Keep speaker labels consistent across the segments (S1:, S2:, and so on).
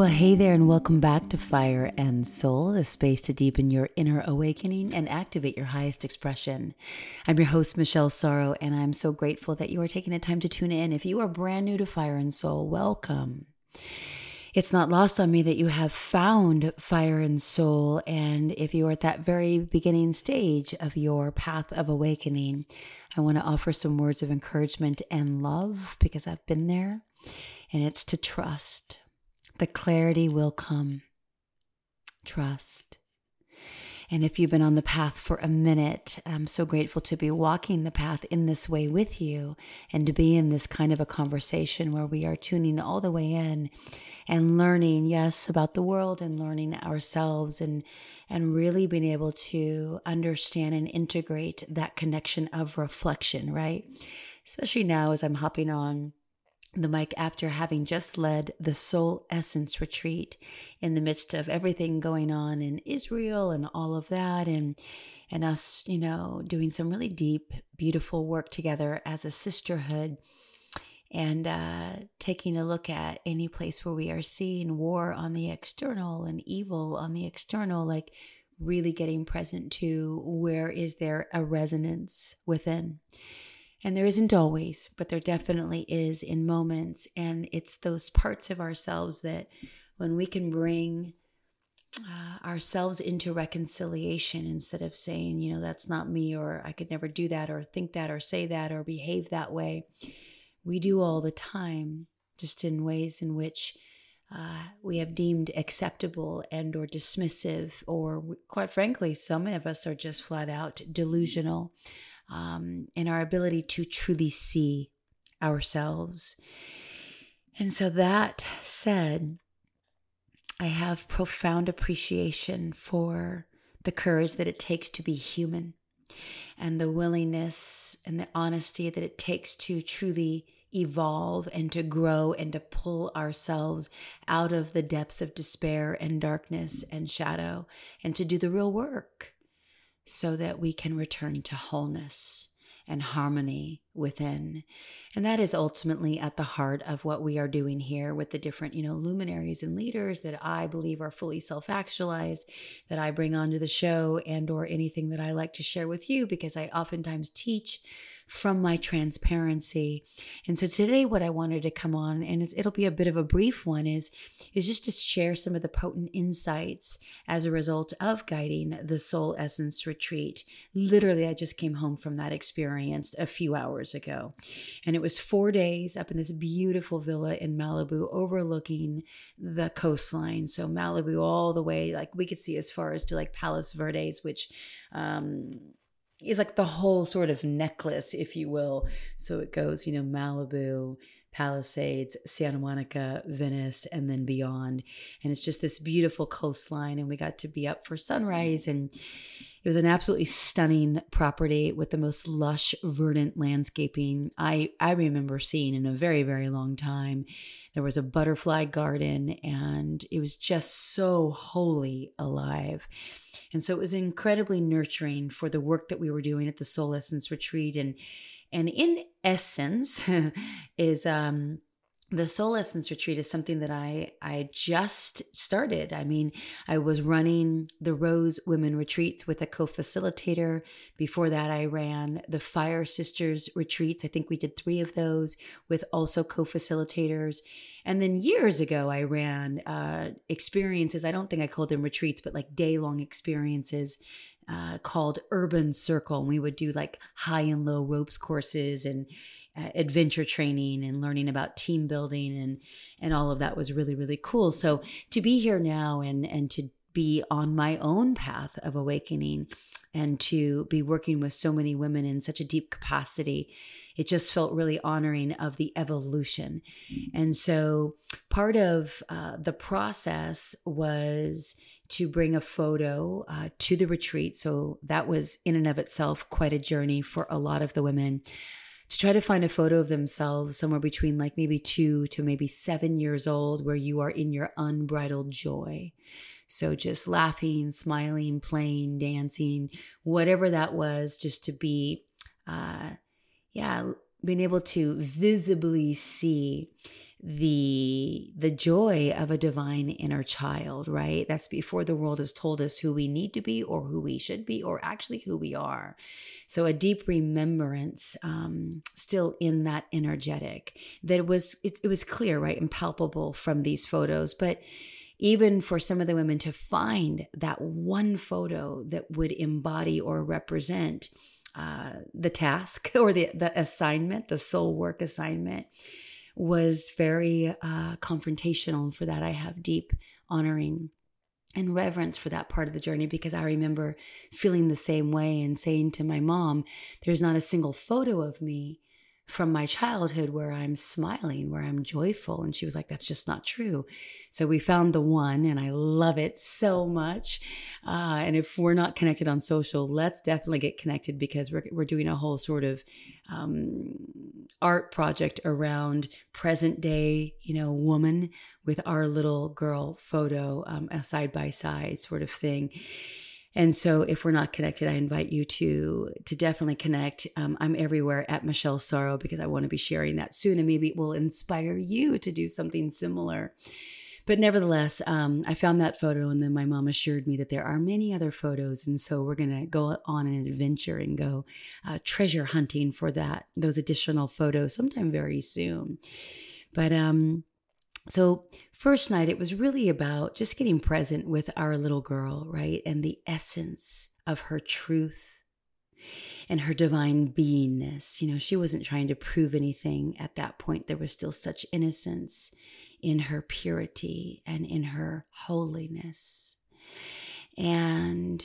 S1: Well, hey there, and welcome back to Fire and Soul, the space to deepen your inner awakening and activate your highest expression. I'm your host, Michelle Sorro, and I'm so grateful that you are taking the time to tune in. If you are brand new to Fire and Soul, welcome. It's not lost on me that you have found fire and soul. And if you are at that very beginning stage of your path of awakening, I want to offer some words of encouragement and love because I've been there. And it's to trust the clarity will come. Trust. And if you've been on the path for a minute, I'm so grateful to be walking the path in this way with you and to be in this kind of a conversation where we are tuning all the way in and learning, yes, about the world and learning ourselves and and really being able to understand and integrate that connection of reflection, right? Especially now as I'm hopping on the mic after having just led the Soul Essence retreat in the midst of everything going on in Israel and all of that and and us, you know, doing some really deep, beautiful work together as a sisterhood and uh, taking a look at any place where we are seeing war on the external and evil on the external, like really getting present to where is there a resonance within. And there isn't always, but there definitely is in moments. And it's those parts of ourselves that when we can bring uh, ourselves into reconciliation instead of saying, you know, that's not me, or I could never do that, or think that, or say that, or behave that way. We do all the time, just in ways in which uh, we have deemed acceptable and or dismissive or quite frankly some of us are just flat out delusional um, in our ability to truly see ourselves. And so, that said, I have profound appreciation for the courage that it takes to be human and the willingness and the honesty that it takes to truly evolve and to grow and to pull ourselves out of the depths of despair and darkness and shadow and to do the real work so that we can return to wholeness and harmony within. And that is ultimately at the heart of what we are doing here with the different, you know, luminaries and leaders that I believe are fully self-actualized that I bring onto the show and or anything that I like to share with you because I oftentimes teach from my transparency. And so today what I wanted to come on and it'll be a bit of a brief one is is just to share some of the potent insights as a result of guiding the soul essence retreat. Literally I just came home from that experience a few hours ago. And it was 4 days up in this beautiful villa in Malibu overlooking the coastline. So Malibu all the way like we could see as far as to like Palos Verdes which um is like the whole sort of necklace, if you will. So it goes, you know, Malibu, Palisades, Santa Monica, Venice, and then beyond. And it's just this beautiful coastline. And we got to be up for sunrise. And it was an absolutely stunning property with the most lush, verdant landscaping I, I remember seeing in a very, very long time. There was a butterfly garden, and it was just so wholly alive. And so it was incredibly nurturing for the work that we were doing at the Soul Essence Retreat. And and in essence, is um the soul essence retreat is something that i i just started. I mean i was running the rose women retreats with a co-facilitator. Before that i ran the fire sisters retreats. I think we did three of those with also co-facilitators. And then years ago i ran uh, experiences. I don't think i called them retreats but like day long experiences uh, called urban circle. And we would do like high and low ropes courses and adventure training and learning about team building and and all of that was really really cool. So to be here now and and to be on my own path of awakening and to be working with so many women in such a deep capacity it just felt really honoring of the evolution. And so part of uh, the process was to bring a photo uh, to the retreat. So that was in and of itself quite a journey for a lot of the women to try to find a photo of themselves somewhere between like maybe two to maybe seven years old where you are in your unbridled joy. So just laughing, smiling, playing, dancing, whatever that was, just to be, uh, yeah, being able to visibly see the the joy of a divine inner child right? That's before the world has told us who we need to be or who we should be or actually who we are. So a deep remembrance um, still in that energetic that was it, it was clear right and palpable from these photos. But even for some of the women to find that one photo that would embody or represent uh, the task or the, the assignment, the soul work assignment, was very uh, confrontational. And for that, I have deep honoring and reverence for that part of the journey because I remember feeling the same way and saying to my mom, There's not a single photo of me from my childhood where I'm smiling, where I'm joyful. And she was like, that's just not true. So we found the one, and I love it so much. Uh, and if we're not connected on social, let's definitely get connected because we're, we're doing a whole sort of um, art project around present day, you know, woman with our little girl photo, um, a side by side sort of thing. And so if we're not connected, I invite you to to definitely connect. Um, I'm everywhere at Michelle Sorro because I want to be sharing that soon and maybe it will inspire you to do something similar. But nevertheless, um, I found that photo and then my mom assured me that there are many other photos. And so we're going to go on an adventure and go uh, treasure hunting for that, those additional photos sometime very soon. But um, so, first night, it was really about just getting present with our little girl, right? And the essence of her truth and her divine beingness. You know, she wasn't trying to prove anything at that point. There was still such innocence in her purity and in her holiness. And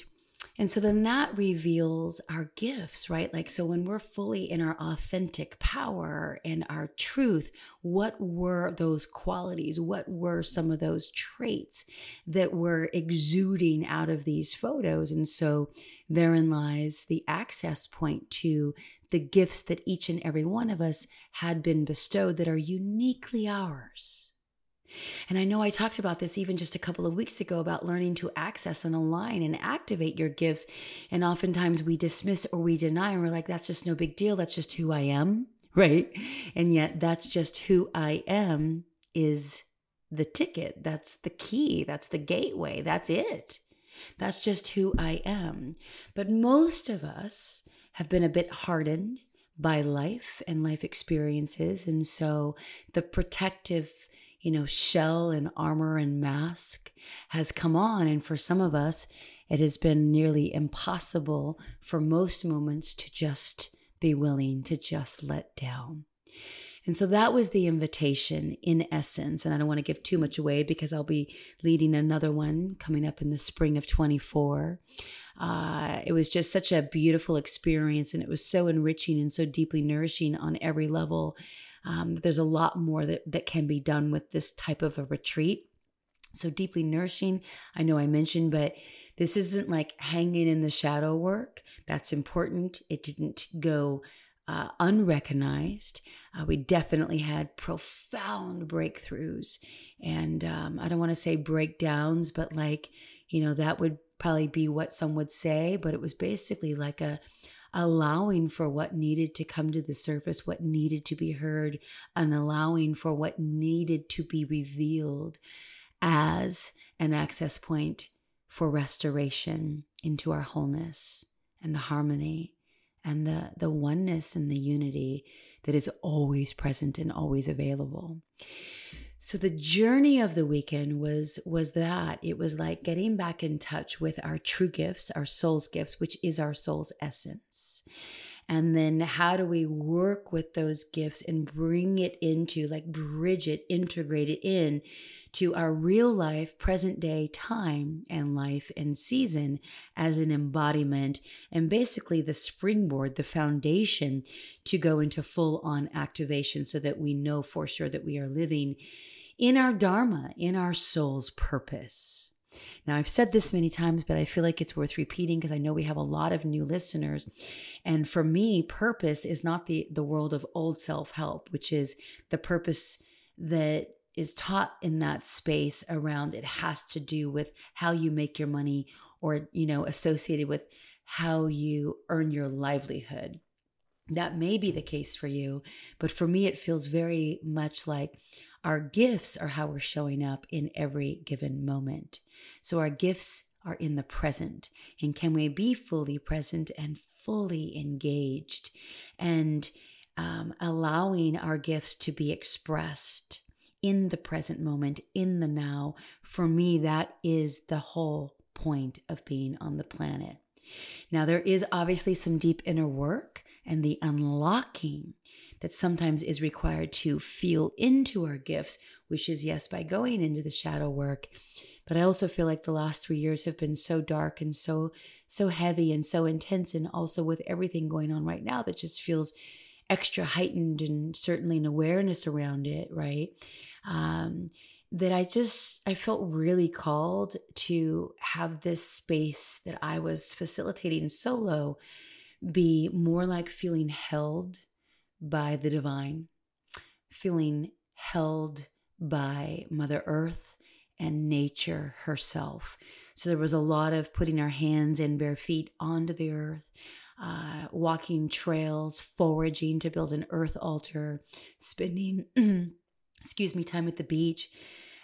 S1: and so then that reveals our gifts, right? Like, so when we're fully in our authentic power and our truth, what were those qualities? What were some of those traits that were exuding out of these photos? And so therein lies the access point to the gifts that each and every one of us had been bestowed that are uniquely ours. And I know I talked about this even just a couple of weeks ago about learning to access and align and activate your gifts. And oftentimes we dismiss or we deny, and we're like, that's just no big deal. That's just who I am. Right. And yet, that's just who I am is the ticket. That's the key. That's the gateway. That's it. That's just who I am. But most of us have been a bit hardened by life and life experiences. And so the protective you know, shell and armor and mask has come on. And for some of us, it has been nearly impossible for most moments to just be willing to just let down. And so that was the invitation in essence. And I don't want to give too much away because I'll be leading another one coming up in the spring of 24. Uh, it was just such a beautiful experience and it was so enriching and so deeply nourishing on every level. Um, there's a lot more that, that can be done with this type of a retreat. So deeply nourishing, I know I mentioned, but this isn't like hanging in the shadow work. That's important. It didn't go uh, unrecognized. Uh, we definitely had profound breakthroughs. And um, I don't want to say breakdowns, but like, you know, that would probably be what some would say. But it was basically like a, allowing for what needed to come to the surface, what needed to be heard, and allowing for what needed to be revealed as an access point for restoration into our wholeness and the harmony and the, the oneness and the unity that is always present and always available. So the journey of the weekend was was that it was like getting back in touch with our true gifts, our soul's gifts, which is our soul's essence. And then how do we work with those gifts and bring it into like bridge it, integrate it in to our real life, present day time and life and season as an embodiment and basically the springboard, the foundation to go into full on activation so that we know for sure that we are living in our Dharma, in our soul's purpose. Now, I've said this many times, but I feel like it's worth repeating because I know we have a lot of new listeners. And for me, purpose is not the, the world of old self help, which is the purpose that is taught in that space around it has to do with how you make your money or, you know, associated with how you earn your livelihood. That may be the case for you, but for me, it feels very much like our gifts are how we're showing up in every given moment. So our gifts are in the present. And can we be fully present and fully engaged and um, allowing our gifts to be expressed in the present moment, in the now? For me, that is the whole point of being on the planet. Now, there is obviously some deep inner work and the unlocking that sometimes is required to feel into our gifts, which is, yes, by going into the shadow work. But I also feel like the last three years have been so dark and so, so heavy and so intense. And also with everything going on right now, that just feels extra heightened and certainly an awareness around it, right? Um, that I just I felt really called to have this space that I was facilitating solo be more like feeling held by the divine, feeling held by Mother Earth and nature herself. So there was a lot of putting our hands and bare feet onto the earth, uh, walking trails, foraging to build an earth altar, spending, excuse me, time at the beach,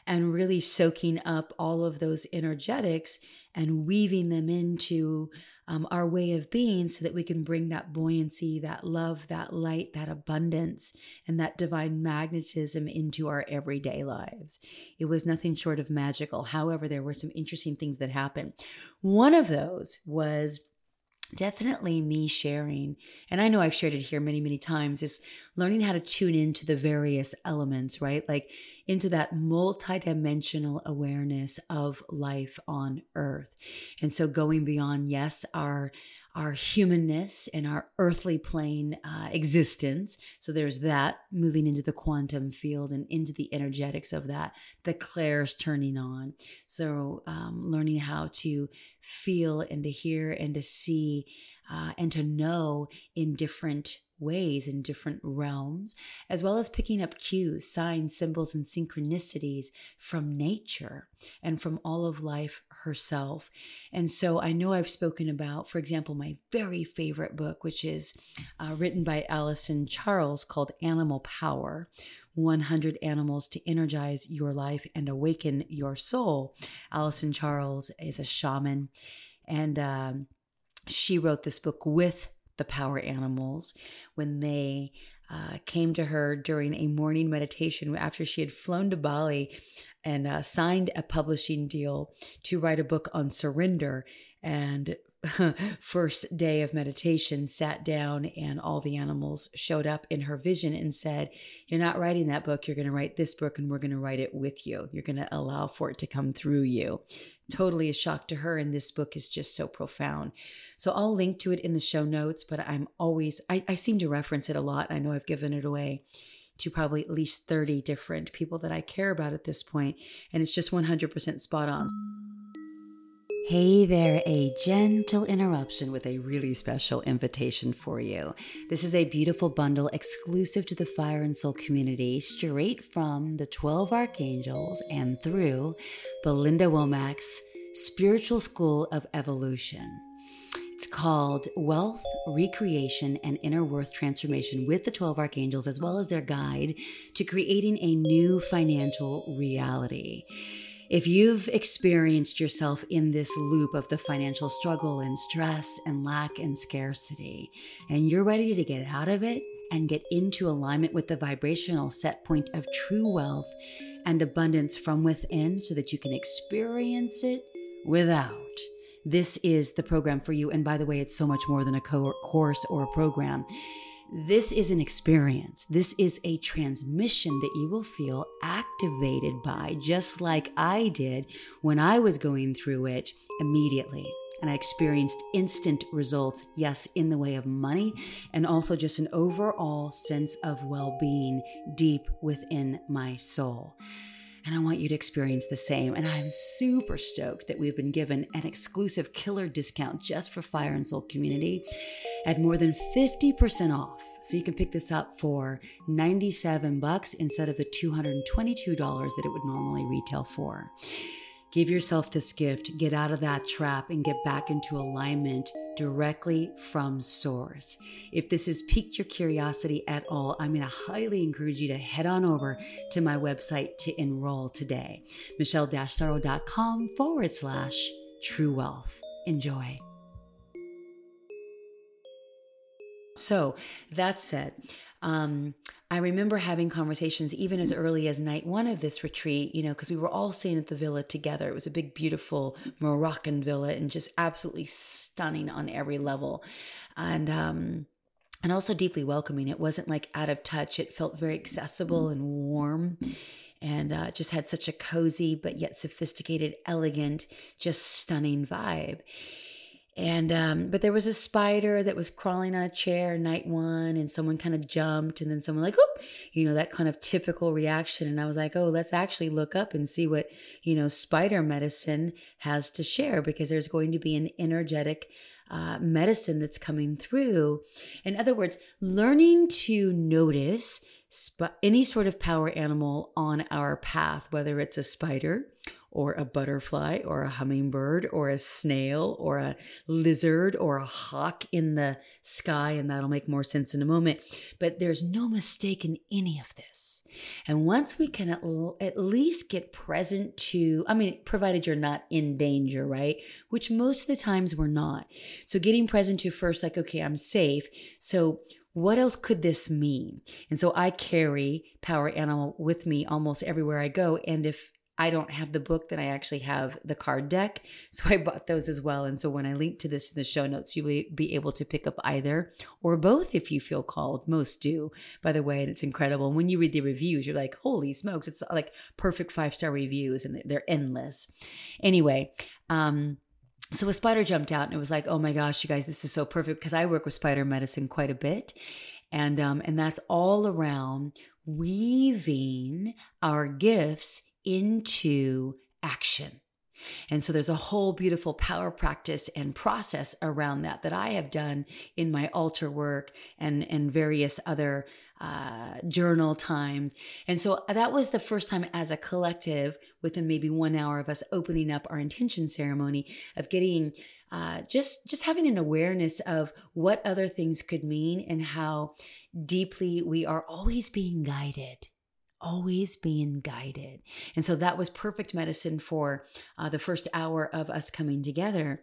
S1: and really soaking up all of those energetics and weaving them into um, our way of being so that we can bring that buoyancy, that love, that light, that abundance, and that divine magnetism into our everyday lives. It was nothing short of magical. However, there were some interesting things that happened. One of those was definitely me sharing, and I know I've shared it here many, many times, is learning how to tune into the various elements, right? Like into that multidimensional awareness of life on earth. And so going beyond, yes, our our humanness and our earthly plane uh, existence. So there's that moving into the quantum field and into the energetics of that, the clairs turning on. So um, learning how to feel and to hear and to see uh, and to know in different ways in different realms, as well as picking up cues, signs, symbols, and synchronicities from nature and from all of life herself. And so I know I've spoken about, for example, my very favorite book, which is uh, written by Allison Charles called Animal Power. 100 Animals to Energize Your Life and Awaken Your Soul. Allison Charles is a shaman, and um, she wrote this book with the power animals when they uh, came to her during a morning meditation after she had flown to Bali and uh, signed a publishing deal to write a book on surrender. And first day of meditation, sat down, and all the animals showed up in her vision and said, You're not writing that book. You're going to write this book, and we're going to write it with you. You're going to allow for it to come through you totally a shock to her. And this book is just so profound. So I'll link to it in the show notes, but I'm always, I, I seem to reference it a lot. I know I've given it away to probably at least 30 different people that I care about at this point, and it's just 100% spot on. Hey there, a gentle interruption with a really special invitation for you. This is a beautiful bundle exclusive to the Fire and Soul community, straight from the 12 Archangels and through Belinda Womack's Spiritual School of Evolution. It's called Wealth, Recreation, and Inner Worth Transformation with the 12 Archangels, as well as their guide to creating a new financial reality. If you've experienced yourself in this loop of the financial struggle and stress and lack and scarcity, and you're ready to get out of it and get into alignment with the vibrational set point of true wealth and abundance from within so that you can experience it without. This is the program for you. And by the way, it's so much more than a co- course or a program. This is an experience. This is a transmission that you will feel activated by, just like I did when I was going through it immediately. And I experienced instant results, yes, in the way of money, and also just an overall sense of well being deep within my soul. And I want you to experience the same. And I'm super stoked that we've been given an exclusive killer discount just for Fire and Soul community at more than 50% off. So you can pick this up for 97 bucks instead of the $222 that it would normally retail for. Give yourself this gift, get out of that trap, and get back into alignment directly from source. If this has piqued your curiosity at all, I'm going to highly encourage you to head on over to my website to enroll today. Michelle-sorro.com forward slash true wealth. Enjoy. So, that said, um, I remember having conversations even as early as night one of this retreat, you know, because we were all staying at the villa together. It was a big, beautiful Moroccan villa and just absolutely stunning on every level. And, um, and also deeply welcoming. It wasn't like out of touch. It felt very accessible and warm and uh, just had such a cozy but yet sophisticated, elegant, just stunning vibe. And um, but there was a spider that was crawling on a chair night one, and someone kind of jumped, and then someone like, "Oop," you know, that kind of typical reaction. And I was like, "Oh, let's actually look up and see what you know spider medicine has to share, because there's going to be an energetic." Uh, medicine that's coming through. In other words, learning to notice sp- any sort of power animal on our path, whether it's a spider or a butterfly or a hummingbird or a snail or a lizard or a hawk in the sky. And that'll make more sense in a moment. But there's no mistake in any of this. And once we can at, least get present to, I mean, provided you're not in danger, right? Which most of the times we're not. So getting present to first, like, okay, I'm safe. So what else could this mean? And so I carry Power Animal with me almost everywhere I go. And if I don't have the book, then I actually have the card deck. So I bought those as well. And so when I link to this in the show notes, you will be able to pick up either or both if you feel called. Most do, by the way, and it's incredible. And when you read the reviews, you're like, holy smokes, it's like perfect five star reviews and they're endless. Anyway, um, so a spider jumped out and it was like, oh my gosh, you guys, this is so perfect because I work with spider medicine quite a bit. And um, and that's all around weaving our gifts into action. And so there's a whole beautiful power practice and process around that that I have done in my altar work and, and various other uh, journal times. And so that was the first time as a collective, within maybe one hour of us opening up our intention ceremony, of getting uh, just just having an awareness of what other things could mean and how deeply we are always being guided always being guided. And so that was perfect medicine for uh, the first hour of us coming together.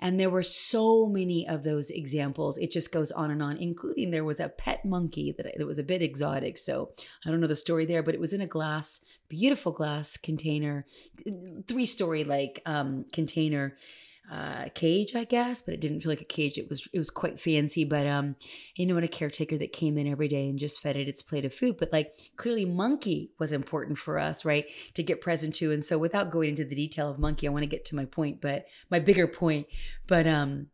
S1: And there were so many of those examples. It just goes on and on, including there was a pet monkey that, that was a bit exotic. So I don't know the story there, but it was in a glass, beautiful glass container, three story like um, container uh, cage, I guess, but it didn't feel like a cage. It was it was quite fancy, but um, you know, and a caretaker that came in every day and just fed it its plate of food. But like clearly, monkey was important for us, right, to get present to. And so, without going into the detail of monkey, I want to get to my point, but my bigger point. But um,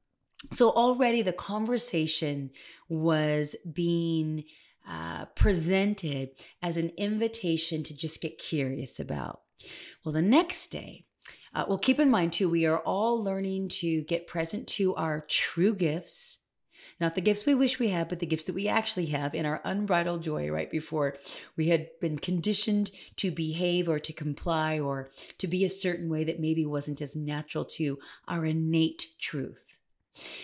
S1: so already the conversation was being uh, presented as an invitation to just get curious about. Well, the next day uh, well, keep in mind too, we are all learning to get present to our true gifts, not the gifts we wish we had, but the gifts that we actually have in our unbridled joy right before we had been conditioned to behave or to comply or to be a certain way that maybe wasn't as natural to our innate truth.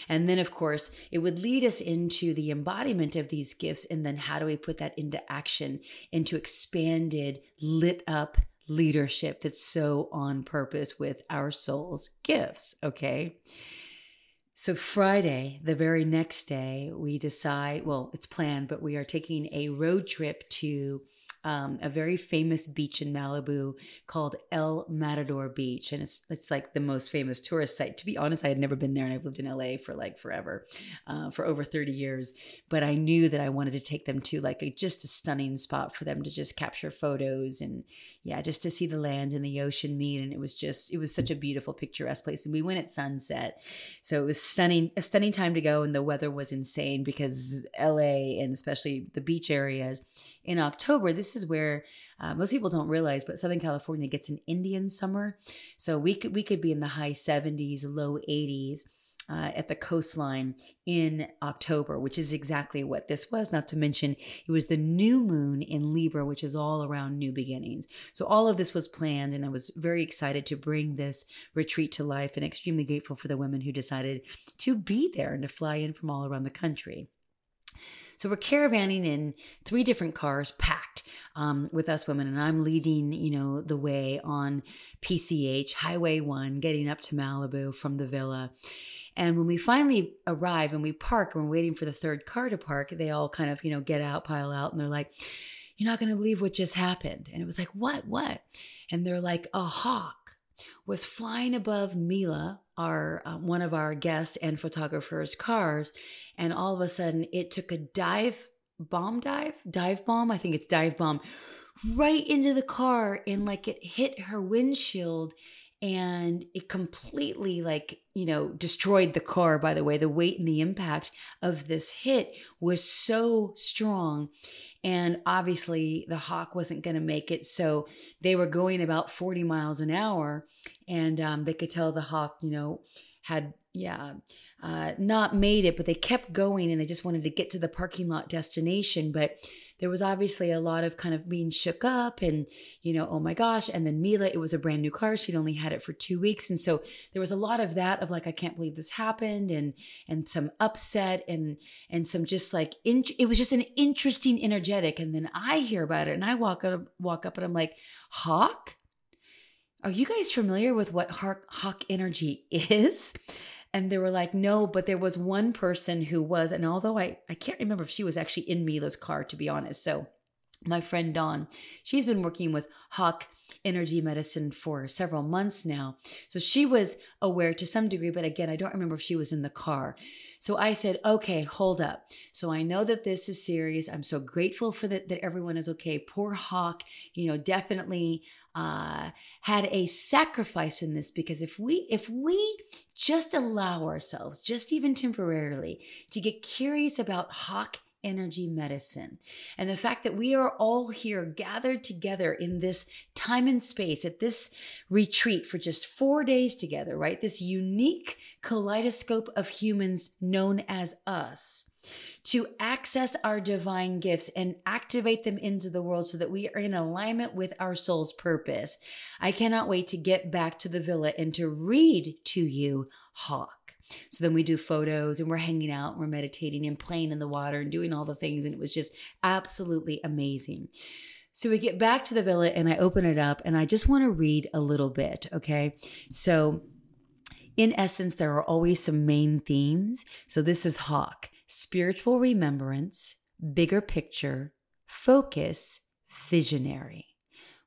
S1: And then, of course, it would lead us into the embodiment of these gifts. And then, how do we put that into action, into expanded, lit up leadership that's so on purpose with our soul's gifts. Okay. So, Friday, the very next day, we decide, well, it's planned, but we are taking a road trip to um, a very famous beach in Malibu called El Matador Beach, and it's it's like the most famous tourist site. To be honest, I had never been there, and I've lived in LA for like forever, uh, for over thirty years. But I knew that I wanted to take them to like a, just a stunning spot for them to just capture photos and yeah, just to see the land and the ocean meet. And it was just it was such a beautiful, picturesque place. And we went at sunset, so it was stunning, a stunning time to go, and the weather was insane because LA and especially the beach areas in October, this is where uh, most people don't realize, but Southern California gets an Indian summer. So we could we could be in the high 70s, low 80s. uh, at the coastline in October, which is exactly what this was. Not to mention, it was the new moon in Libra, which is all around new beginnings. So, all of this was planned, and I was very excited to bring this retreat to life and extremely grateful for the women who decided to be there and to fly in from all around the country. So we're caravanning in three different cars packed um, with us women, and I'm leading, you know, the way on PCH Highway One, getting up to Malibu from the villa. And when we finally arrive and we park and we're waiting for the third car to park, they all kind of, you know, get out, pile out, and they're like, You're not going to believe what just happened. And it was like, What? What? And they're like, A hawk was flying above Mila, our uh, one of our guests and photographers' cars, and all of a sudden it took a dive bomb dive dive bomb? I think it's dive bomb right into the car and like it hit her windshield and it completely like you know destroyed the car by the way the weight and the impact of this hit was so strong and obviously, the Hawk wasn't going to make it. So they were going about 40 miles an hour. And um, they could tell the Hawk, you know, had, yeah, uh, not made it, but they kept going and they just wanted to get to the parking lot destination. But there was obviously a lot of kind of being shook up and, you know, oh my gosh. And then Mila, it was a brand new car. She'd only had it for two weeks. And so there was a lot of that of like, I can't believe this happened and, and some upset and, and some just like, in, it was just an interesting energetic. And then I hear about it and I walk up, walk up and I'm like, Hawk? Are you guys familiar with what Hawk, Hawk energy is? And they were like, no, but there was one person who was, and although I, I can't remember if she was actually in Mila's car, to be honest. So my friend Dawn, she's been working with Hawk energy medicine for several months now. So she was aware to some degree, but again, I don't remember if she was in the car. So I said, okay, hold up. So I know that this is serious. I'm so grateful for that, that everyone is okay. Poor Hawk, you know, definitely uh, had a sacrifice in this because if we if we just allow ourselves, just even temporarily, to get curious about Hawk energy medicine. And the fact that we are all here gathered together in this time and space at this retreat for just four days together, right? This unique kaleidoscope of humans known as us to access our divine gifts and activate them into the world so that we are in alignment with our soul's purpose. I cannot wait to get back to the villa and to read to you Hawk. So then we do photos and we're hanging out, and we're meditating and playing in the water and doing all the things. And it was just absolutely amazing. So we get back to the villa and I open it up and I just want to read a little bit. Okay. So, in essence, there are always some main themes. So, this is Hawk spiritual remembrance, bigger picture, focus, visionary.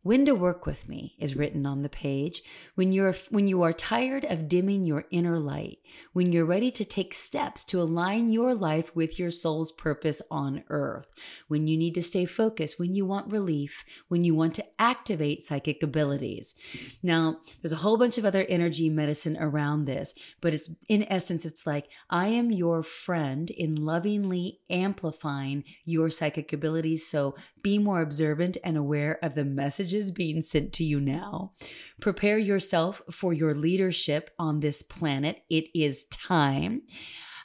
S1: When to work with me is written on the page. When you're when you are tired of dimming your inner light, when you're ready to take steps to align your life with your soul's purpose on earth, when you need to stay focused, when you want relief, when you want to activate psychic abilities. Now, there's a whole bunch of other energy medicine around this, but it's in essence it's like I am your friend in lovingly amplifying your psychic abilities. So be more observant and aware of the messages being sent to you now. Prepare yourself for your leadership on this planet. It is time.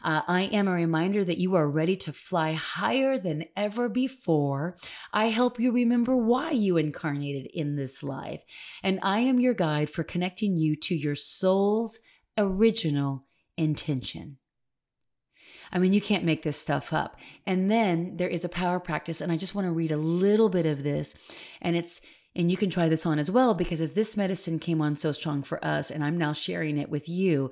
S1: Uh, I am a reminder that you are ready to fly higher than ever before. I help you remember why you incarnated in this life. And I am your guide for connecting you to your soul's original intention. I mean, you can't make this stuff up. And then there is a power practice. And I just want to read a little bit of this. And it's, and you can try this on as well, because if this medicine came on so strong for us, and I'm now sharing it with you,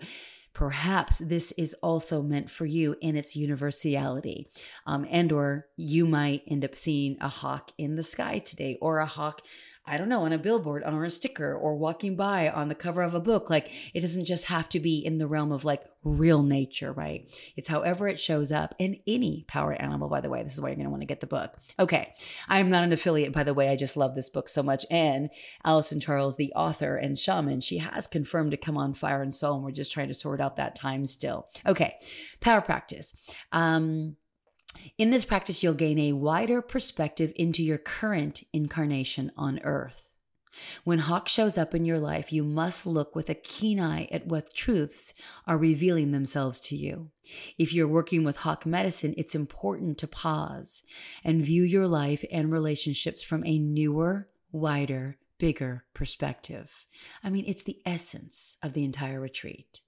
S1: perhaps this is also meant for you in its universality. Um, and or you might end up seeing a hawk in the sky today or a hawk I don't know, on a billboard or a sticker or walking by on the cover of a book. Like it doesn't just have to be in the realm of like real nature, right? It's however it shows up in any power animal, by the way. This is why you're going to want to get the book. Okay. I am not an affiliate, by the way. I just love this book so much. And Allison Charles, the author and shaman, she has confirmed to come on Fire and Soul. And we're just trying to sort out that time still. Okay. Power practice. Um, in this practice, you'll gain a wider perspective into your current incarnation on earth. When Hawk shows up in your life, you must look with a keen eye at what truths are revealing themselves to you. If you're working with Hawk medicine, it's important to pause and view your life and relationships from a newer, wider, bigger perspective. I mean, it's the essence of the entire retreat.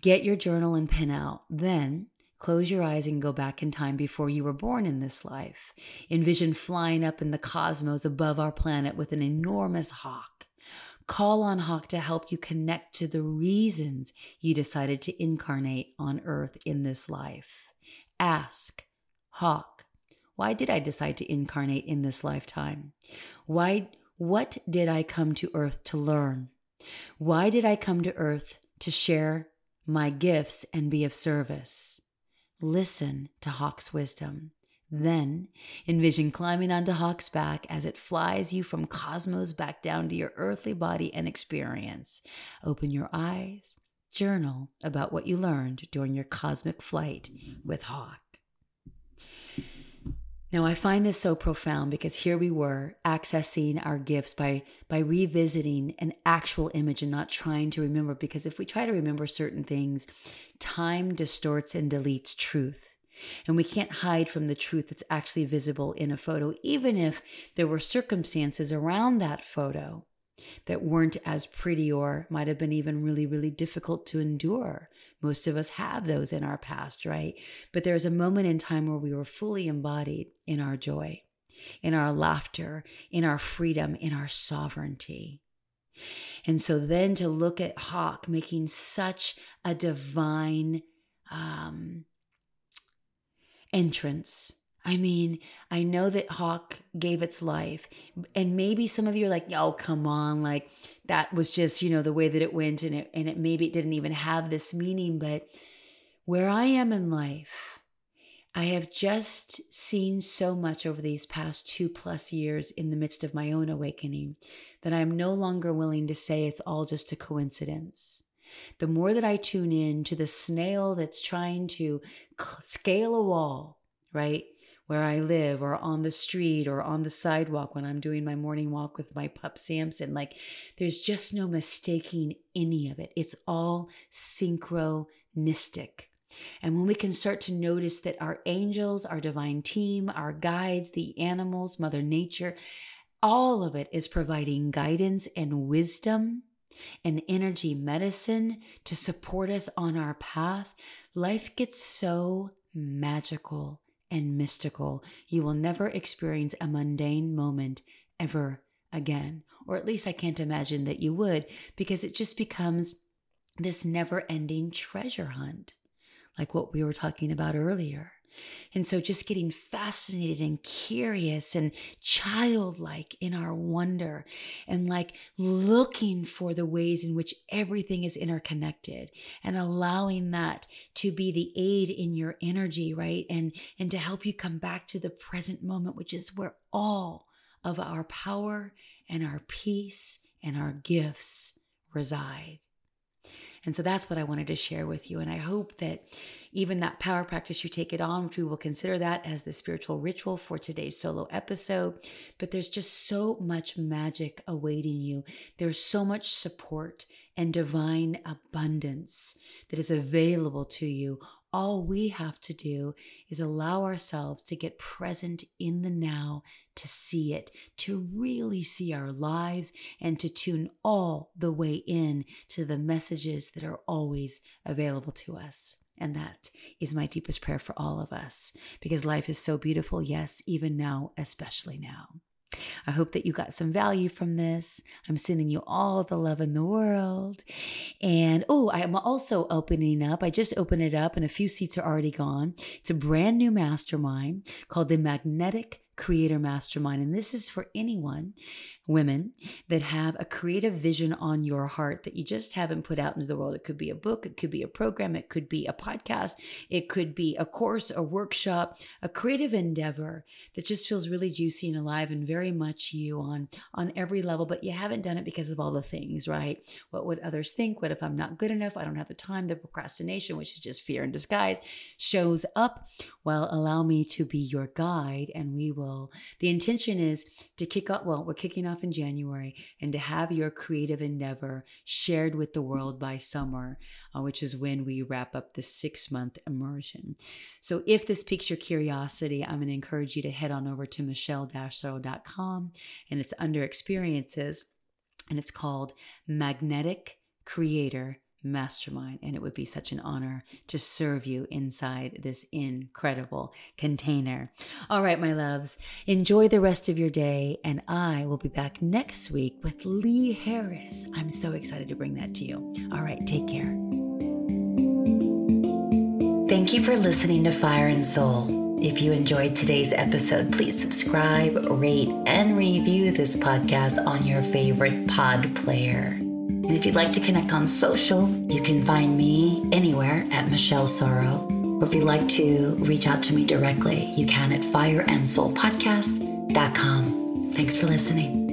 S1: Get your journal and pen out. Then Close your eyes and go back in time before you were born in this life. Envision flying up in the cosmos above our planet with an enormous hawk. Call on Hawk to help you connect to the reasons you decided to incarnate on Earth in this life. Ask, Hawk, why did I decide to incarnate in this lifetime? Why what did I come to Earth to learn? Why did I come to Earth to share my gifts and be of service? Listen to Hawk's wisdom. Then envision climbing onto Hawk's back as it flies you from cosmos back down to your earthly body and experience. Open your eyes, journal about what you learned during your cosmic flight with Hawk. Now I find this so profound because here we were accessing our gifts by by revisiting an actual image and not trying to remember because if we try to remember certain things, time distorts and deletes truth. And we can't hide from the truth that's actually visible in a photo even if there were circumstances around that photo that weren't as pretty or might have been even really, really difficult to endure. Most of us have those in our past, right? But there's a moment in time where we were fully embodied in our joy, in our laughter, in our freedom, in our sovereignty. And so then to look at Hawk making such a divine um, entrance I mean, I know that Hawk gave its life, and maybe some of you are like, "Oh, come on!" Like that was just, you know, the way that it went, and it and it maybe it didn't even have this meaning. But where I am in life, I have just seen so much over these past two plus years in the midst of my own awakening that I am no longer willing to say it's all just a coincidence. The more that I tune in to the snail that's trying to scale a wall, right? Where I live or on the street or on the sidewalk when I'm doing my morning walk with my pup Samson. Like there's just no mistaking any of it. It's all synchronistic. And when we can start to notice that our angels, our divine team, our guides, the animals, Mother Nature, all of it is providing guidance and wisdom and energy medicine to support us on our path, life gets so magical and mystical. You will never experience a mundane moment ever again. Or at least I can't imagine that you would, because it just becomes this never ending treasure hunt, like what we were talking about earlier. And so just getting fascinated and curious and childlike in our wonder and like looking for the ways in which everything is interconnected and allowing that to be the aid in your energy, right? And and to help you come back to the present moment, which is where all of our power and our peace and our gifts reside. And so that's what I wanted to share with you. And I hope that even that power practice, you take it on, which we will consider that as the spiritual ritual for today's solo episode. But there's just so much magic awaiting you. There's so much support and divine abundance that is available to you all we have to do is allow ourselves to get present in the now, to see it, to really see our lives, and to tune all the way in to the messages that are always available to us. And that is my deepest prayer for all of us because life is so beautiful, yes, even now, especially now. I hope that you got some value from this. I'm sending you all the love in the world. And oh, I'm also opening up. I just opened it up and a few seats are already gone. It's a brand new mastermind called the Magnetic Creator Mastermind. And this is for anyone women that have a creative vision on your heart that you just haven't put out into the world. It could be a book, it could be a program, it could be a podcast, it could be a course, a workshop, a creative endeavor that just feels really juicy and alive and very much you on on every level, but you haven't done it because of all the things, right? What would others think? What if I'm not good enough? I don't have the time. The procrastination, which is just fear in disguise, shows up. Well, allow me to be your guide and we will will. The intention is to kick off, well, we're kicking off in January and to have your creative endeavor shared with the world by summer, uh, which is when we wrap up the six month immersion. So if this piques your curiosity, I'm going to encourage you to head on over to michelle-sorro.com and it's under experiences and it's called Magnetic Creator Mastermind. And it would be such an honor to serve you inside this incredible container. All right, my loves, enjoy the rest of your day. And I will be back next week with Lee Harris. I'm so excited to bring that to you. All right, take care. Thank you for listening to Fire and Soul. If you enjoyed today's episode, please subscribe, rate, and review this podcast on your favorite pod player. And if you'd like to connect on social, you can find me anywhere at Michelle Sorro. Or if you'd like to reach out to me directly, you can at fireandsoulpodcast.com. Thanks for listening.